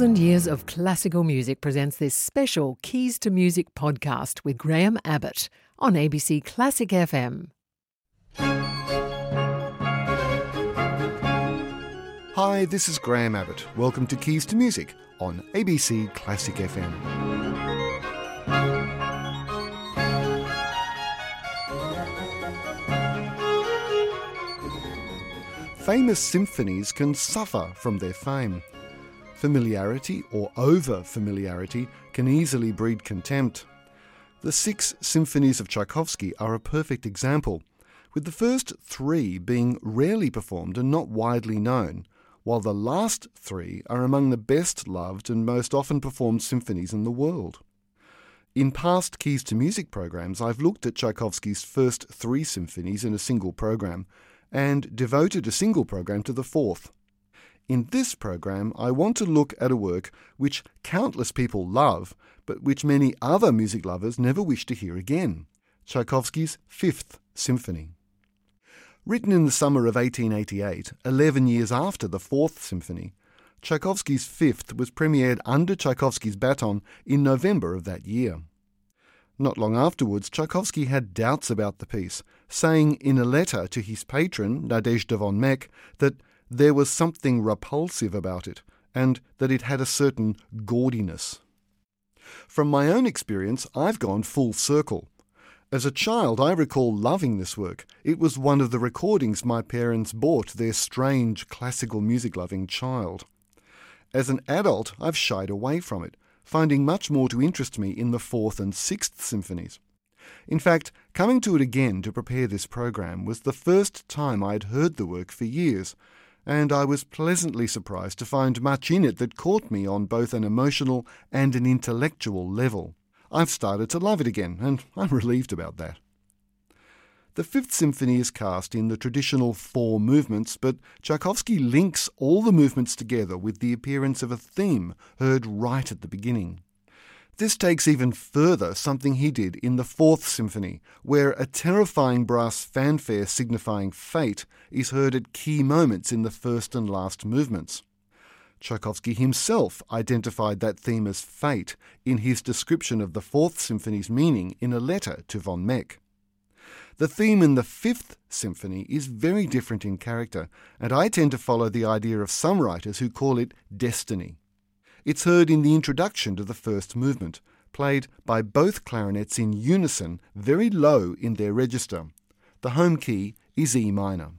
thousand years of classical music presents this special Keys to Music podcast with Graham Abbott on ABC Classic FM. Hi, this is Graham Abbott. Welcome to Keys to Music on ABC Classic FM. Famous symphonies can suffer from their fame. Familiarity or over familiarity can easily breed contempt. The six symphonies of Tchaikovsky are a perfect example, with the first three being rarely performed and not widely known, while the last three are among the best loved and most often performed symphonies in the world. In past Keys to Music programs, I've looked at Tchaikovsky's first three symphonies in a single program and devoted a single program to the fourth. In this program, I want to look at a work which countless people love, but which many other music lovers never wish to hear again Tchaikovsky's Fifth Symphony. Written in the summer of 1888, 11 years after the Fourth Symphony, Tchaikovsky's Fifth was premiered under Tchaikovsky's baton in November of that year. Not long afterwards, Tchaikovsky had doubts about the piece, saying in a letter to his patron, Nadezhda von Meck, that there was something repulsive about it, and that it had a certain gaudiness. From my own experience, I've gone full circle. As a child, I recall loving this work. It was one of the recordings my parents bought their strange classical music loving child. As an adult, I've shied away from it, finding much more to interest me in the Fourth and Sixth Symphonies. In fact, coming to it again to prepare this program was the first time I had heard the work for years, and I was pleasantly surprised to find much in it that caught me on both an emotional and an intellectual level. I've started to love it again, and I'm relieved about that. The Fifth Symphony is cast in the traditional four movements, but Tchaikovsky links all the movements together with the appearance of a theme heard right at the beginning. This takes even further something he did in the Fourth Symphony, where a terrifying brass fanfare signifying fate is heard at key moments in the first and last movements. Tchaikovsky himself identified that theme as fate in his description of the Fourth Symphony's meaning in a letter to von Meck. The theme in the Fifth Symphony is very different in character, and I tend to follow the idea of some writers who call it destiny. It's heard in the introduction to the first movement, played by both clarinets in unison, very low in their register. The home key is E minor.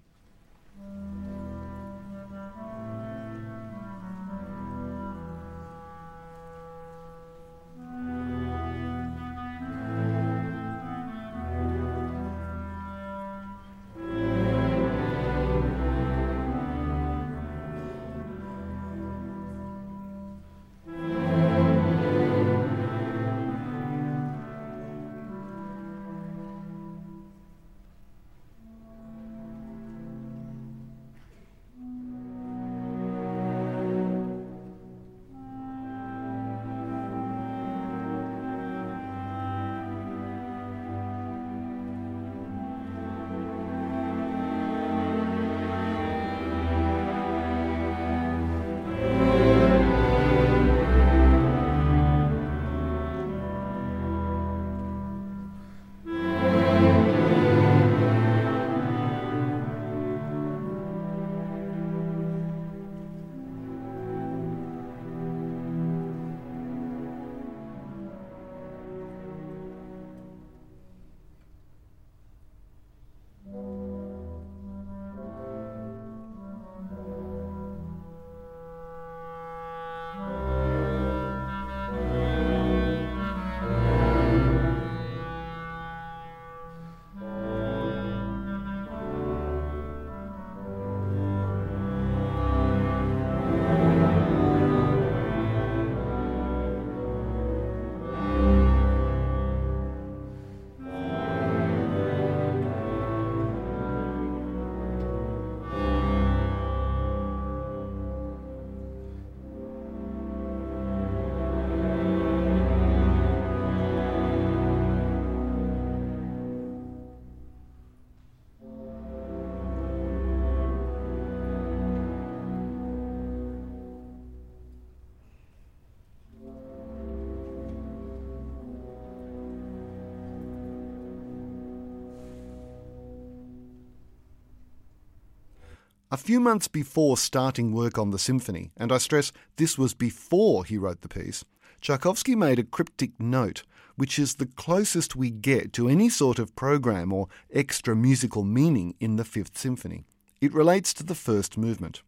A few months before starting work on the symphony, and I stress this was before he wrote the piece, Tchaikovsky made a cryptic note, which is the closest we get to any sort of program or extra musical meaning in the Fifth Symphony. It relates to the first movement.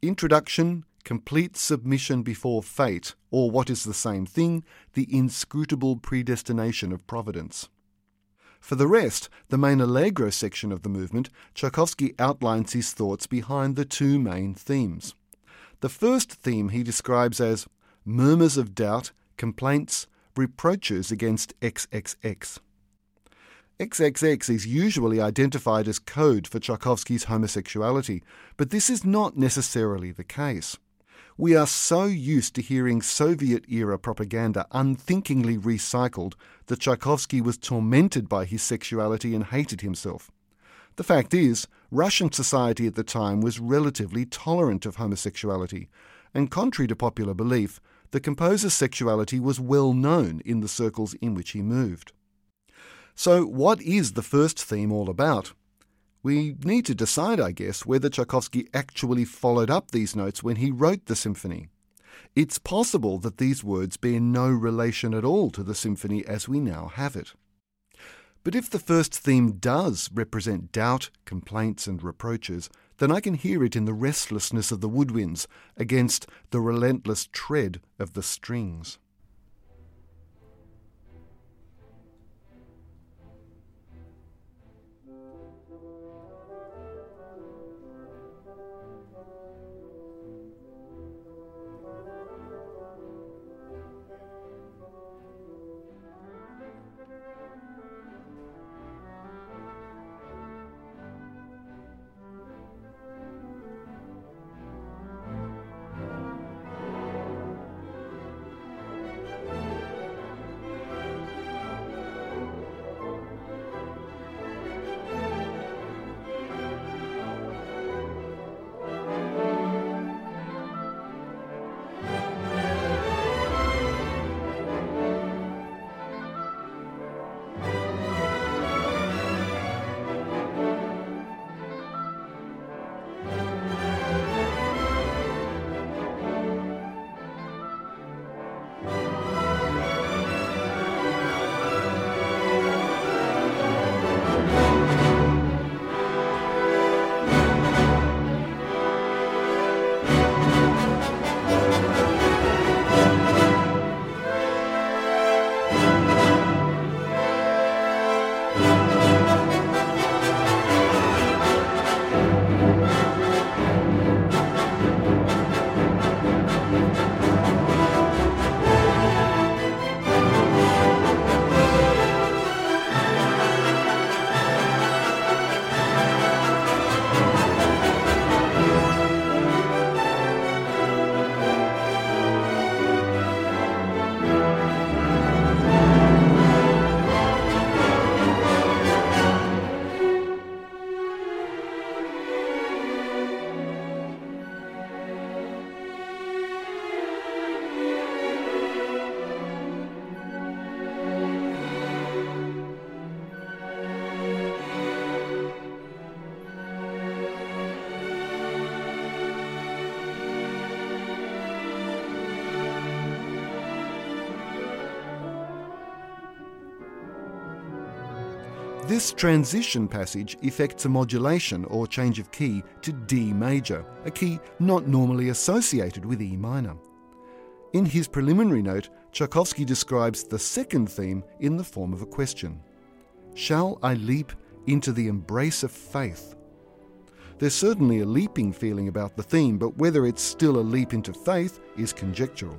Introduction, complete submission before fate, or what is the same thing, the inscrutable predestination of providence. For the rest, the main allegro section of the movement, Tchaikovsky outlines his thoughts behind the two main themes. The first theme he describes as murmurs of doubt, complaints, reproaches against XXX. XXX is usually identified as code for Tchaikovsky's homosexuality, but this is not necessarily the case. We are so used to hearing Soviet era propaganda unthinkingly recycled that Tchaikovsky was tormented by his sexuality and hated himself. The fact is, Russian society at the time was relatively tolerant of homosexuality, and contrary to popular belief, the composer's sexuality was well known in the circles in which he moved. So, what is the first theme all about? We need to decide, I guess, whether Tchaikovsky actually followed up these notes when he wrote the symphony. It's possible that these words bear no relation at all to the symphony as we now have it. But if the first theme does represent doubt, complaints, and reproaches, then I can hear it in the restlessness of the woodwinds against the relentless tread of the strings. This transition passage effects a modulation or change of key to D major, a key not normally associated with E minor. In his preliminary note, Tchaikovsky describes the second theme in the form of a question Shall I leap into the embrace of faith? There's certainly a leaping feeling about the theme, but whether it's still a leap into faith is conjectural.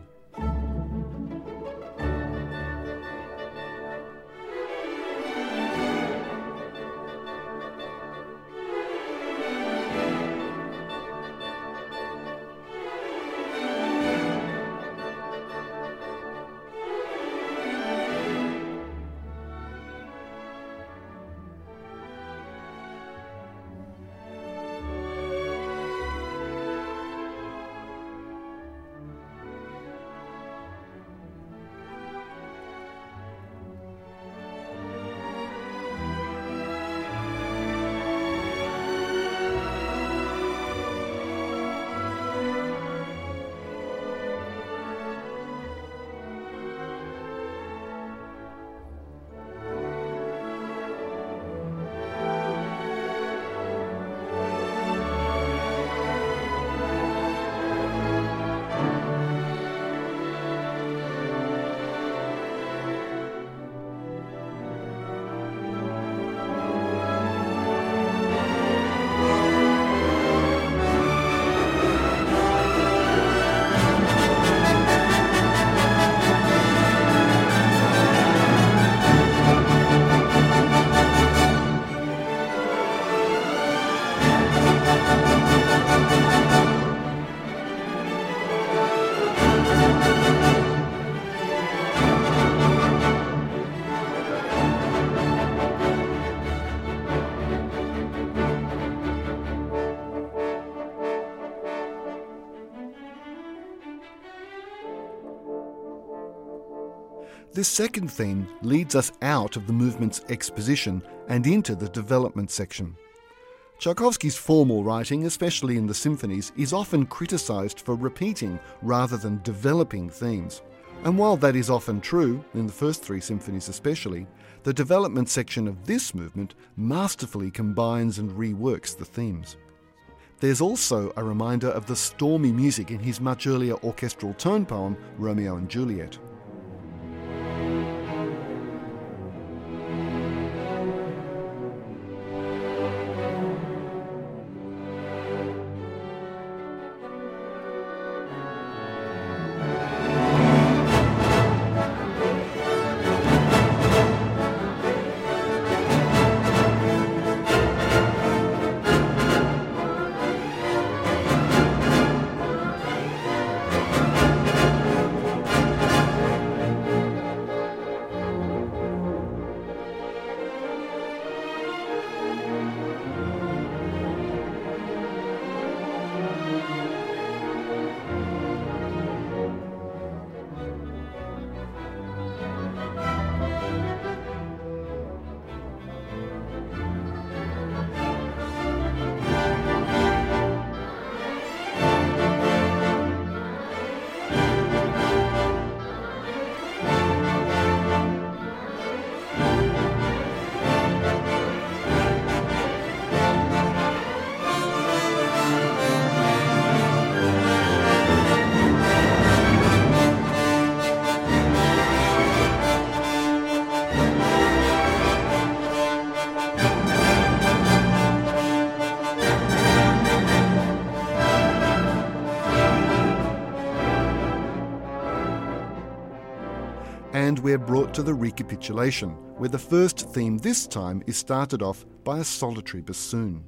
This second theme leads us out of the movement's exposition and into the development section. Tchaikovsky's formal writing, especially in the symphonies, is often criticised for repeating rather than developing themes. And while that is often true, in the first three symphonies especially, the development section of this movement masterfully combines and reworks the themes. There's also a reminder of the stormy music in his much earlier orchestral tone poem, Romeo and Juliet. And we're brought to the recapitulation, where the first theme this time is started off by a solitary bassoon.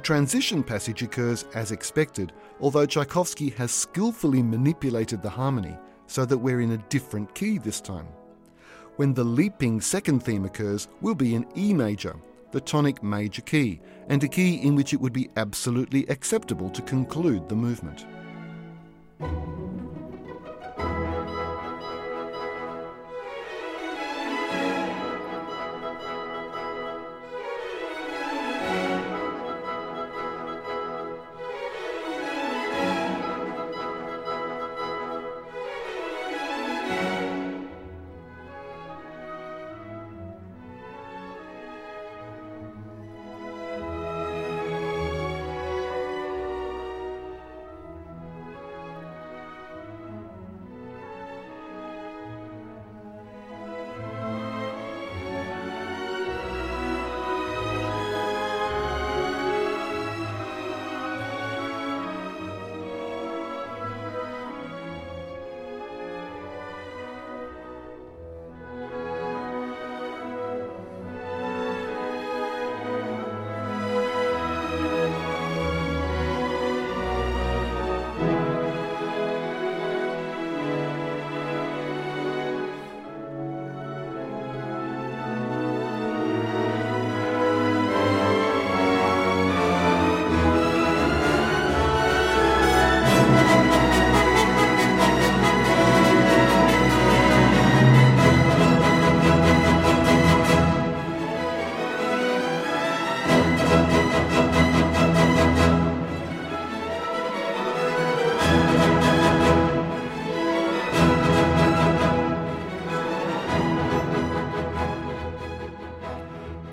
The transition passage occurs as expected, although Tchaikovsky has skillfully manipulated the harmony so that we're in a different key this time. When the leaping second theme occurs, we'll be in E major, the tonic major key, and a key in which it would be absolutely acceptable to conclude the movement.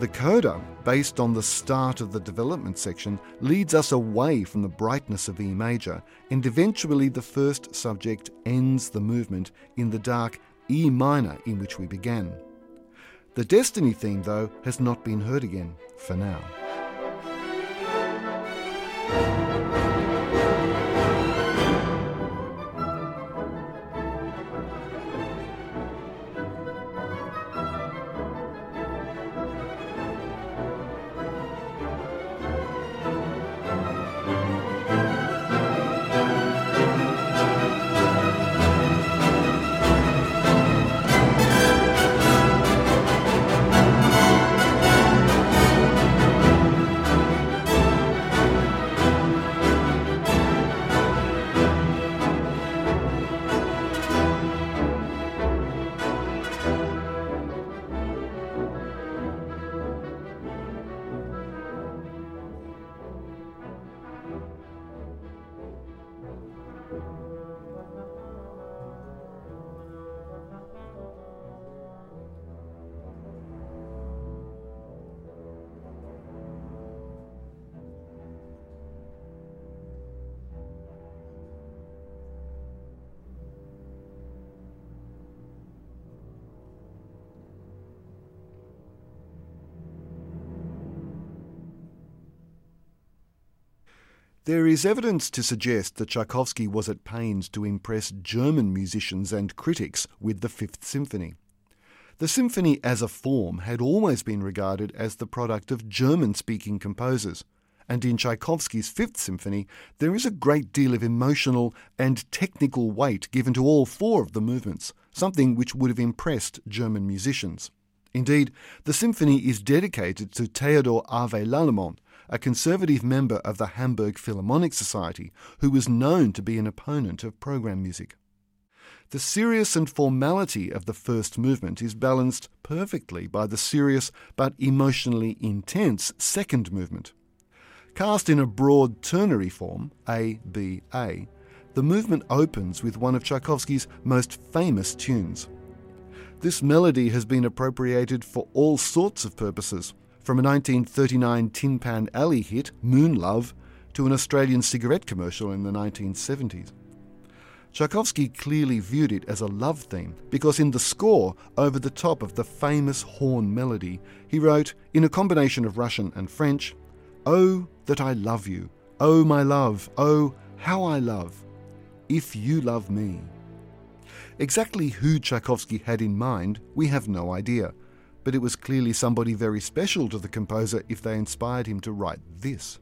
The coda, based on the start of the development section, leads us away from the brightness of E major, and eventually the first subject ends the movement in the dark E minor in which we began. The Destiny theme, though, has not been heard again, for now. There is evidence to suggest that Tchaikovsky was at pains to impress German musicians and critics with the Fifth Symphony. The symphony as a form had always been regarded as the product of German speaking composers, and in Tchaikovsky's Fifth Symphony there is a great deal of emotional and technical weight given to all four of the movements, something which would have impressed German musicians. Indeed, the symphony is dedicated to Theodor Ave Lallemant, a conservative member of the Hamburg Philharmonic Society who was known to be an opponent of program music. The serious and formality of the first movement is balanced perfectly by the serious but emotionally intense second movement. Cast in a broad ternary form, A B A, the movement opens with one of Tchaikovsky's most famous tunes. This melody has been appropriated for all sorts of purposes, from a 1939 Tin Pan Alley hit, Moon Love, to an Australian cigarette commercial in the 1970s. Tchaikovsky clearly viewed it as a love theme because in the score, over the top of the famous horn melody, he wrote, in a combination of Russian and French, Oh, that I love you. Oh, my love. Oh, how I love. If you love me. Exactly who Tchaikovsky had in mind, we have no idea but it was clearly somebody very special to the composer if they inspired him to write this.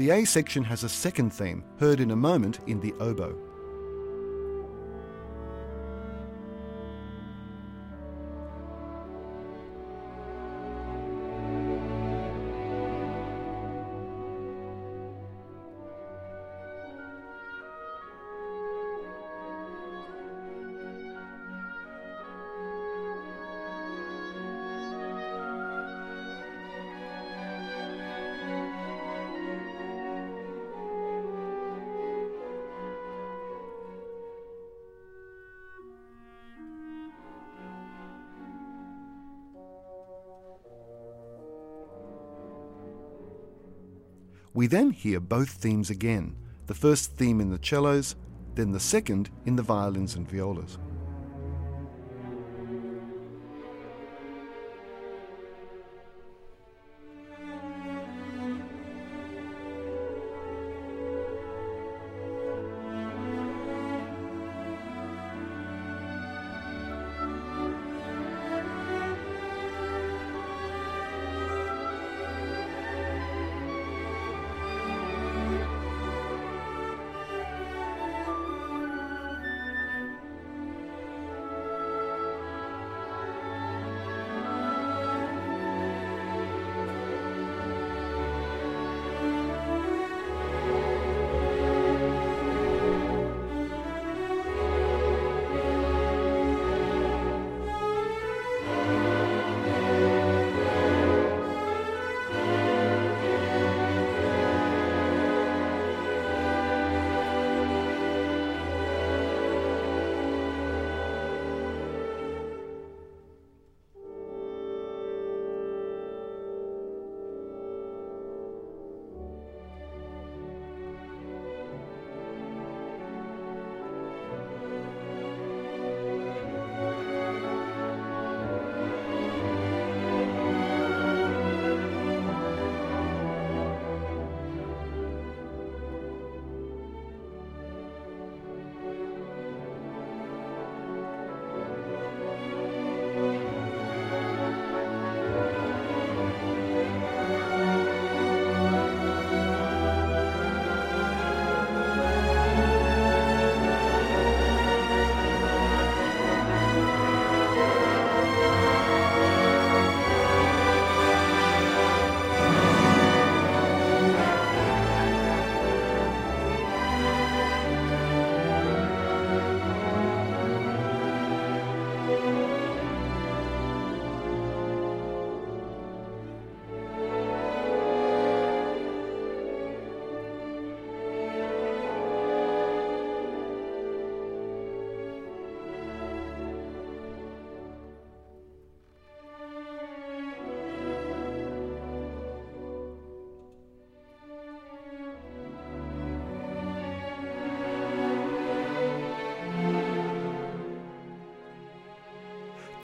The A section has a second theme, heard in a moment in the oboe. We then hear both themes again the first theme in the cellos, then the second in the violins and violas.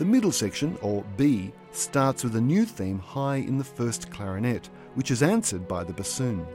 Middle section, or B, starts with a new theme high in the first clarinet, which is answered by the bassoon.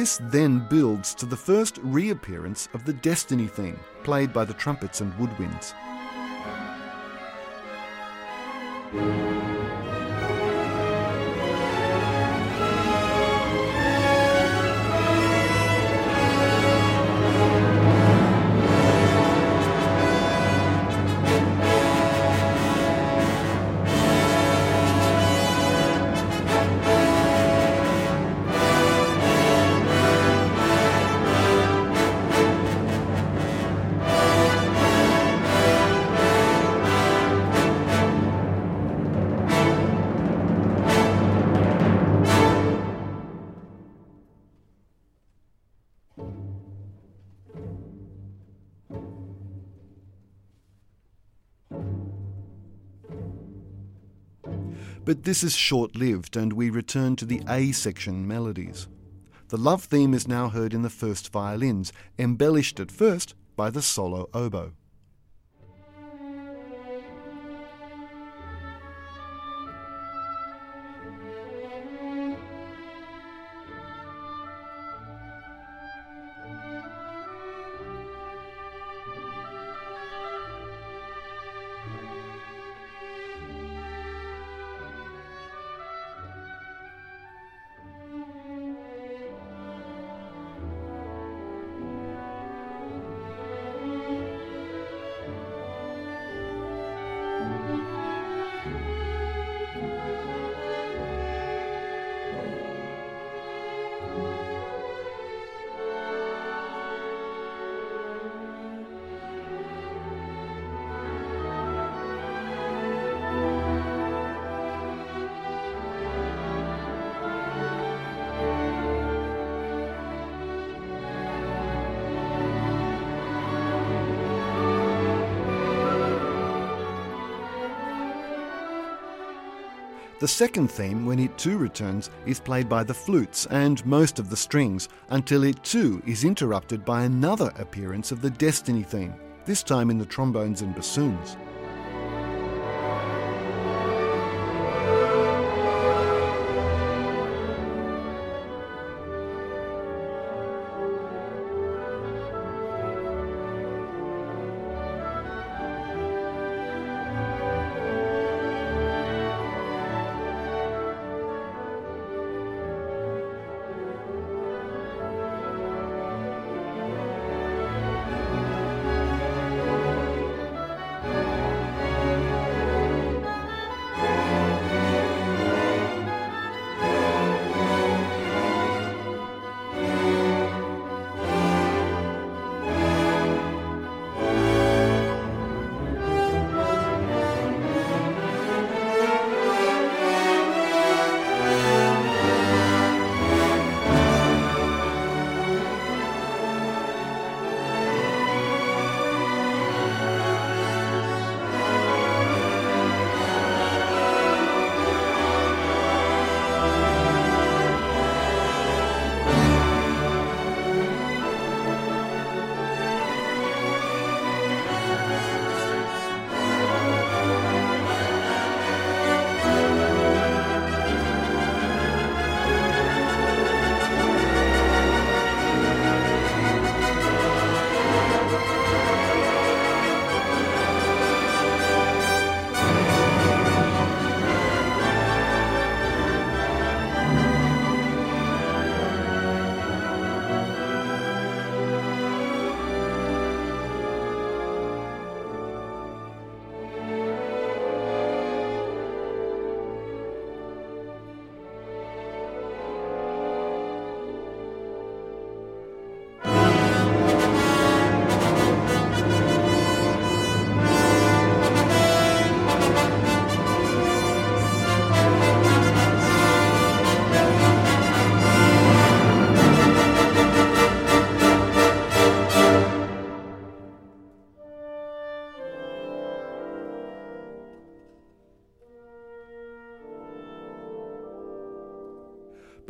This then builds to the first reappearance of the Destiny theme, played by the trumpets and woodwinds. But this is short lived, and we return to the A section melodies. The love theme is now heard in the first violins, embellished at first by the solo oboe. The second theme, when it too returns, is played by the flutes and most of the strings, until it too is interrupted by another appearance of the Destiny theme, this time in the trombones and bassoons.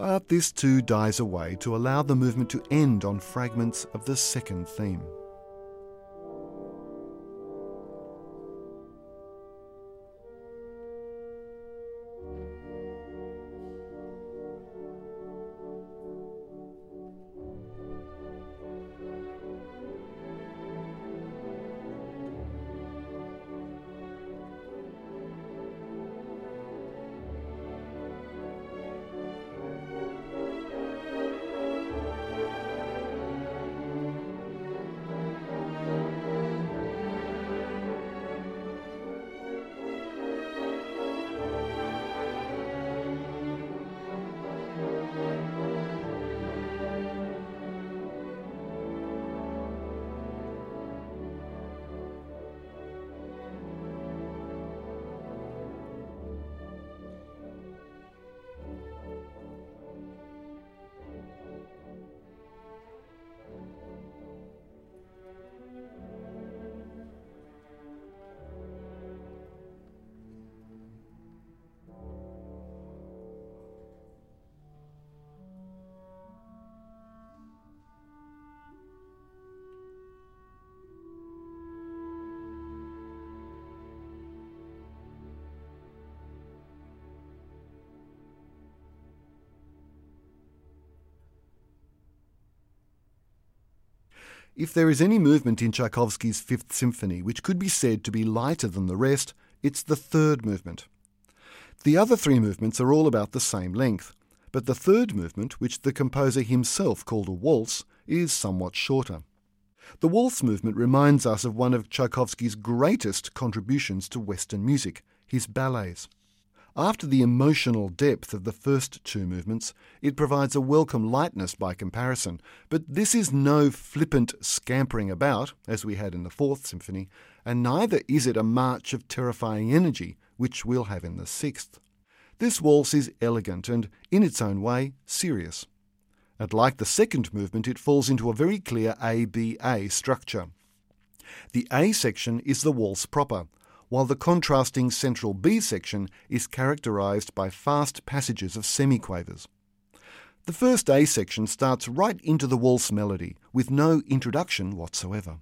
But this too dies away to allow the movement to end on fragments of the second theme. If there is any movement in Tchaikovsky's Fifth Symphony which could be said to be lighter than the rest, it's the third movement. The other three movements are all about the same length, but the third movement, which the composer himself called a waltz, is somewhat shorter. The waltz movement reminds us of one of Tchaikovsky's greatest contributions to Western music, his ballets. After the emotional depth of the first two movements, it provides a welcome lightness by comparison, but this is no flippant scampering about, as we had in the Fourth Symphony, and neither is it a march of terrifying energy, which we'll have in the Sixth. This waltz is elegant and, in its own way, serious. And like the second movement, it falls into a very clear ABA structure. The A section is the waltz proper, while the contrasting central B section is characterized by fast passages of semiquavers. The first A section starts right into the waltz melody with no introduction whatsoever.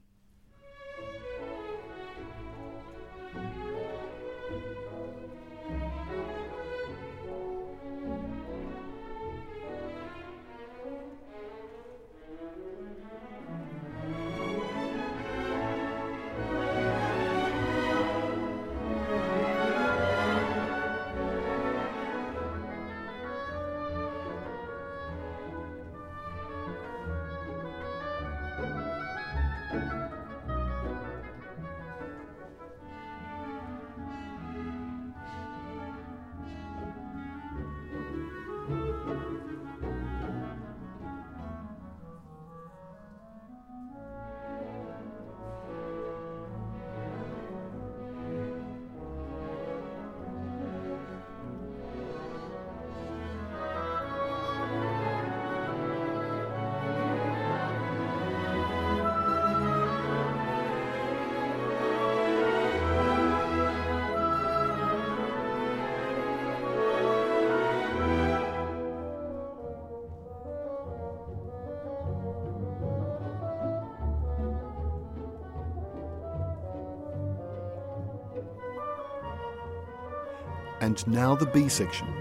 And now the B section.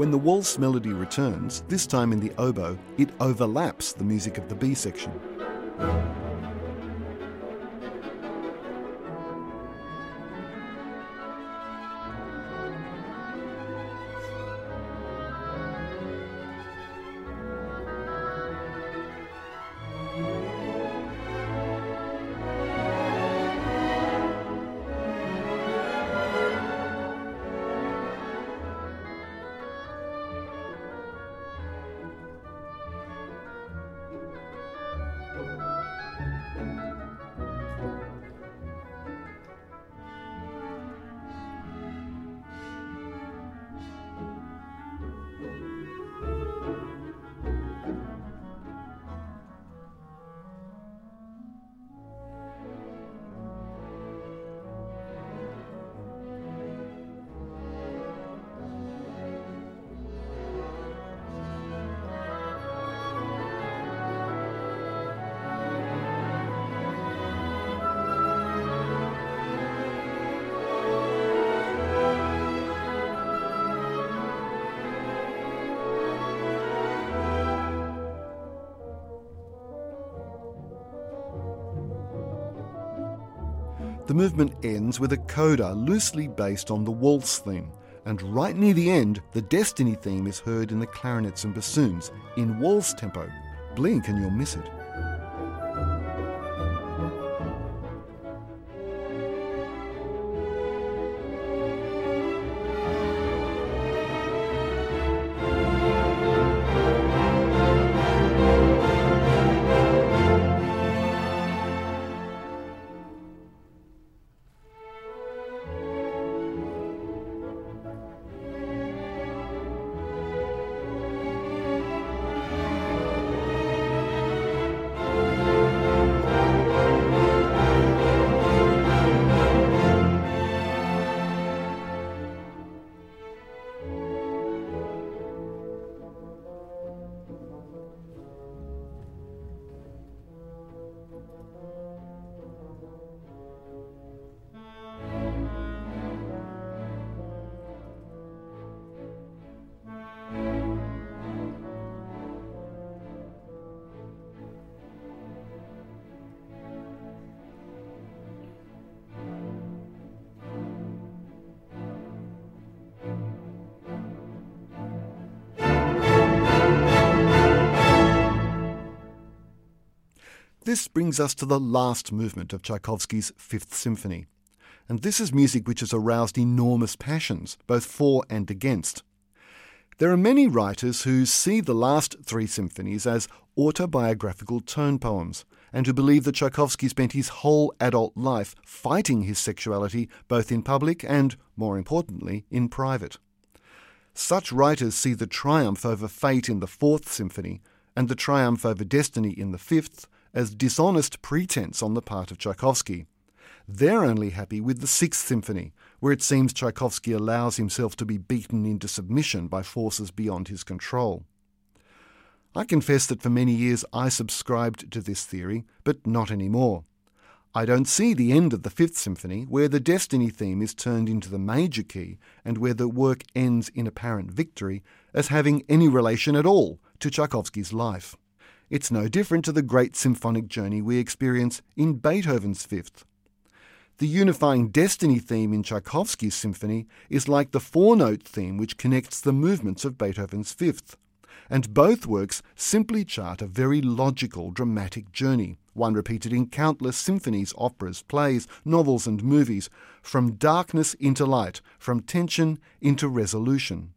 When the waltz melody returns, this time in the oboe, it overlaps the music of the B section. The movement ends with a coda loosely based on the waltz theme, and right near the end, the Destiny theme is heard in the clarinets and bassoons in waltz tempo. Blink and you'll miss it. Brings us to the last movement of Tchaikovsky's Fifth Symphony. And this is music which has aroused enormous passions, both for and against. There are many writers who see the last three symphonies as autobiographical tone poems, and who believe that Tchaikovsky spent his whole adult life fighting his sexuality both in public and, more importantly, in private. Such writers see the triumph over fate in the Fourth Symphony and the triumph over destiny in the Fifth as dishonest pretense on the part of Tchaikovsky. They're only happy with the Sixth Symphony, where it seems Tchaikovsky allows himself to be beaten into submission by forces beyond his control. I confess that for many years I subscribed to this theory, but not anymore. I don't see the end of the Fifth Symphony, where the Destiny theme is turned into the major key and where the work ends in apparent victory, as having any relation at all to Tchaikovsky's life. It's no different to the great symphonic journey we experience in Beethoven's Fifth. The unifying destiny theme in Tchaikovsky's symphony is like the four note theme which connects the movements of Beethoven's Fifth. And both works simply chart a very logical, dramatic journey, one repeated in countless symphonies, operas, plays, novels, and movies, from darkness into light, from tension into resolution.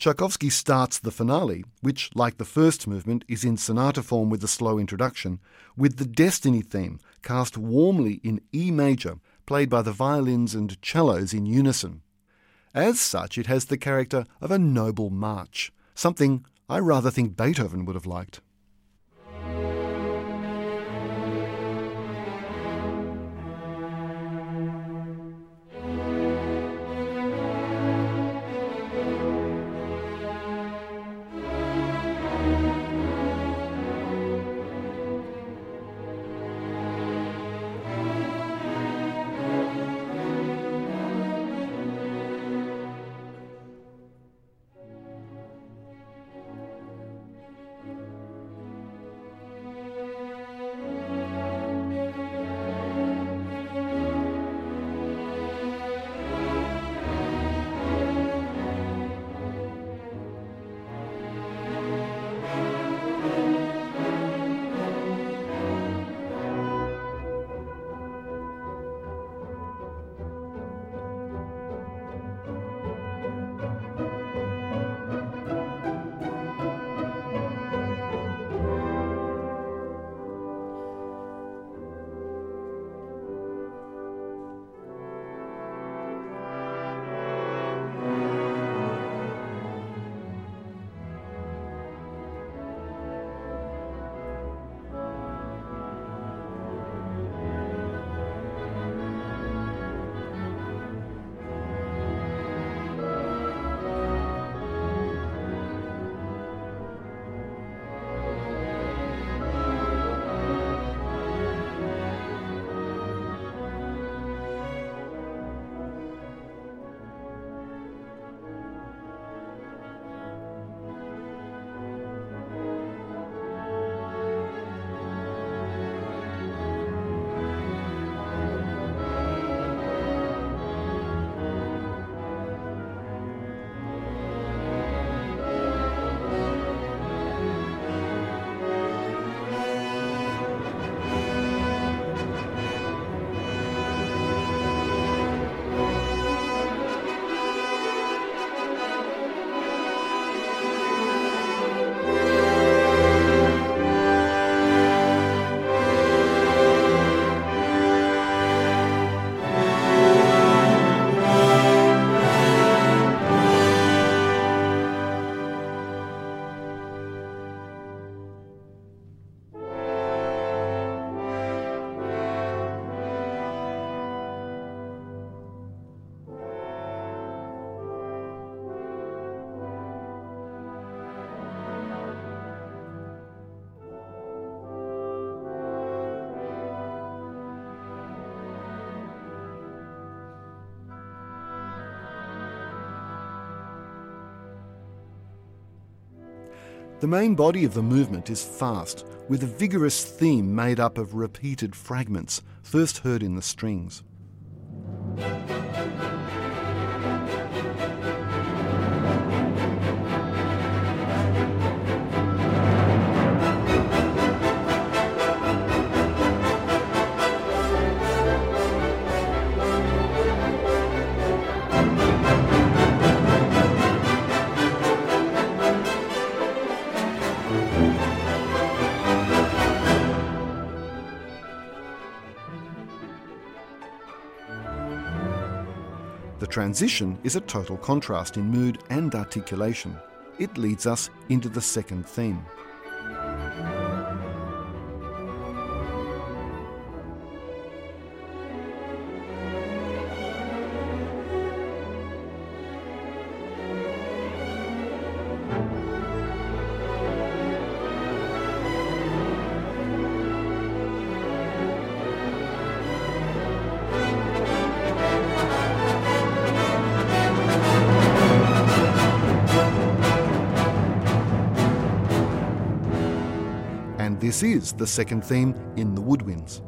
Tchaikovsky starts the finale, which, like the first movement, is in sonata form with a slow introduction, with the Destiny theme, cast warmly in E major, played by the violins and cellos in unison. As such, it has the character of a noble march, something I rather think Beethoven would have liked. The main body of the movement is fast, with a vigorous theme made up of repeated fragments, first heard in the strings. Transition is a total contrast in mood and articulation. It leads us into the second theme. This is the second theme in the woodwinds.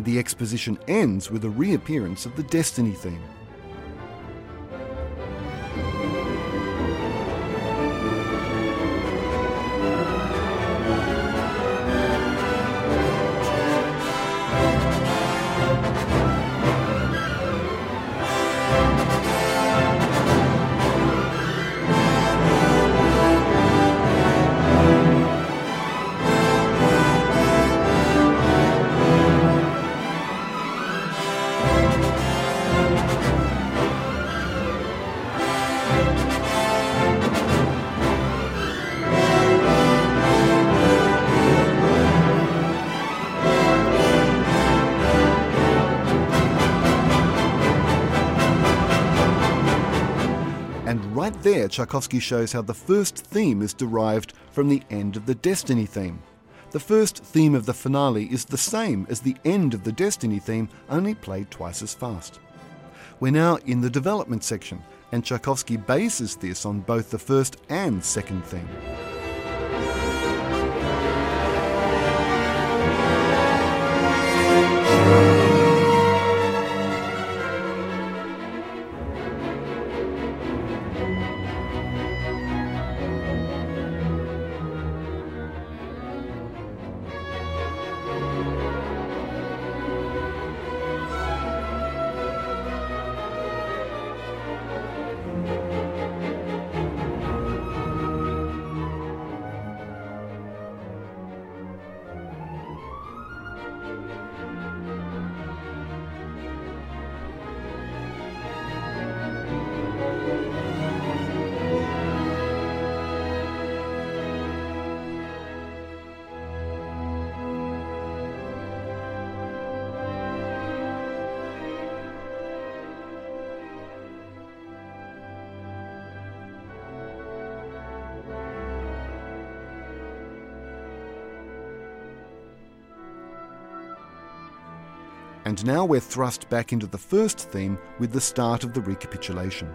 And the exposition ends with a reappearance of the Destiny theme. Tchaikovsky shows how the first theme is derived from the end of the Destiny theme. The first theme of the finale is the same as the end of the Destiny theme, only played twice as fast. We're now in the development section, and Tchaikovsky bases this on both the first and second theme. And now we're thrust back into the first theme with the start of the recapitulation.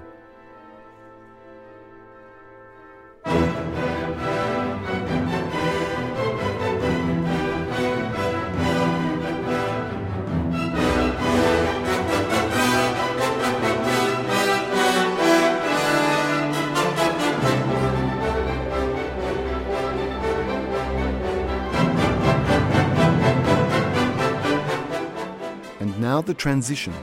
The transition.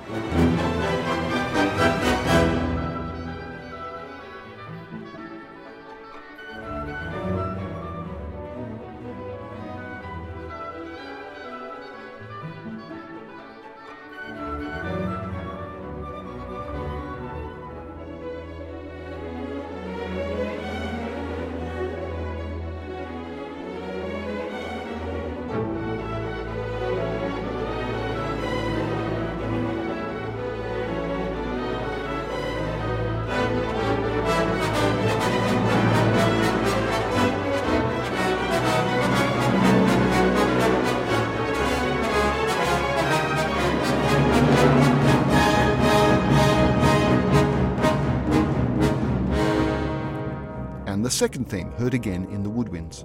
Second theme heard again in the woodwinds.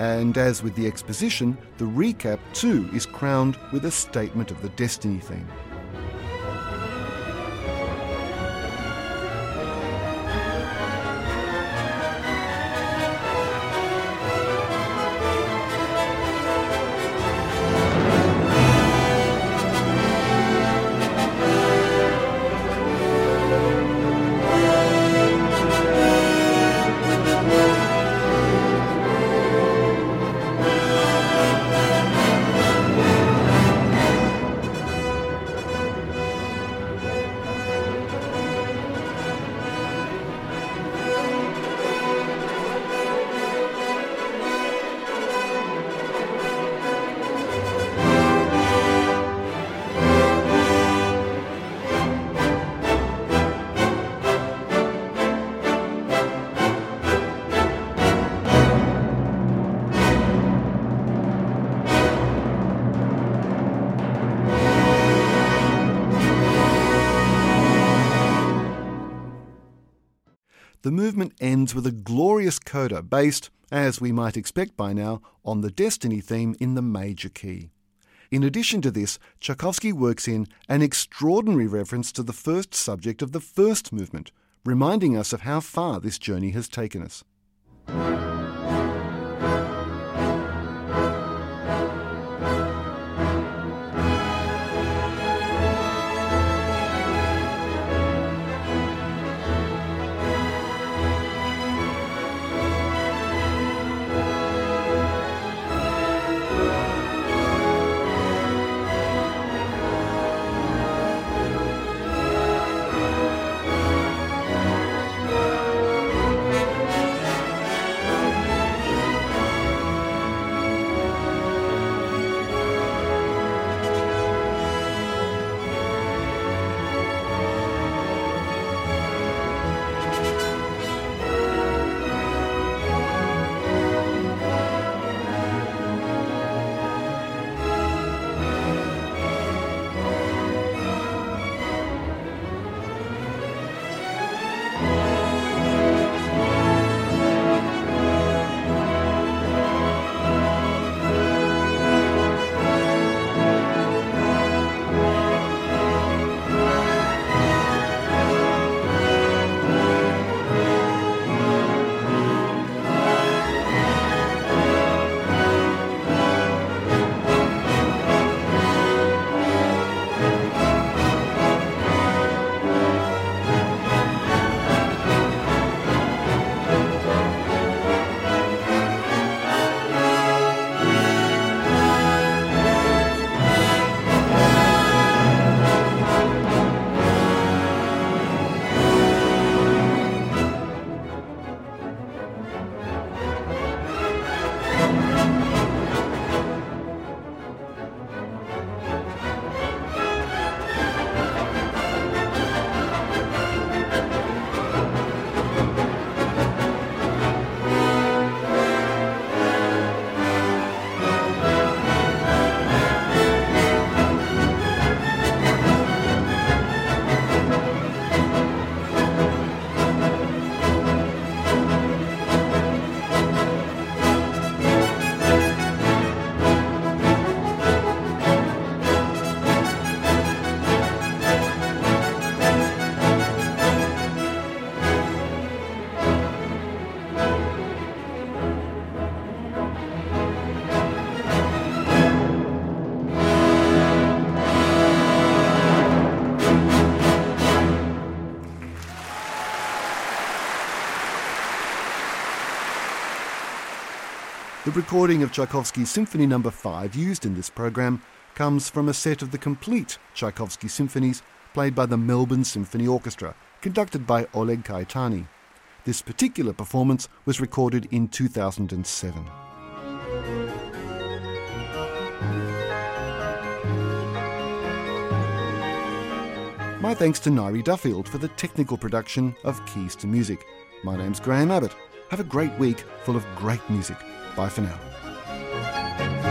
And as with the exposition, the recap too is crowned with a statement of the destiny theme. Ends with a glorious coda based, as we might expect by now, on the Destiny theme in the major key. In addition to this, Tchaikovsky works in an extraordinary reference to the first subject of the first movement, reminding us of how far this journey has taken us. The recording of Tchaikovsky's Symphony No. 5 used in this program comes from a set of the complete Tchaikovsky symphonies played by the Melbourne Symphony Orchestra, conducted by Oleg Caetani. This particular performance was recorded in 2007. My thanks to Nairi Duffield for the technical production of Keys to Music. My name's Graham Abbott. Have a great week full of great music. Bye for now.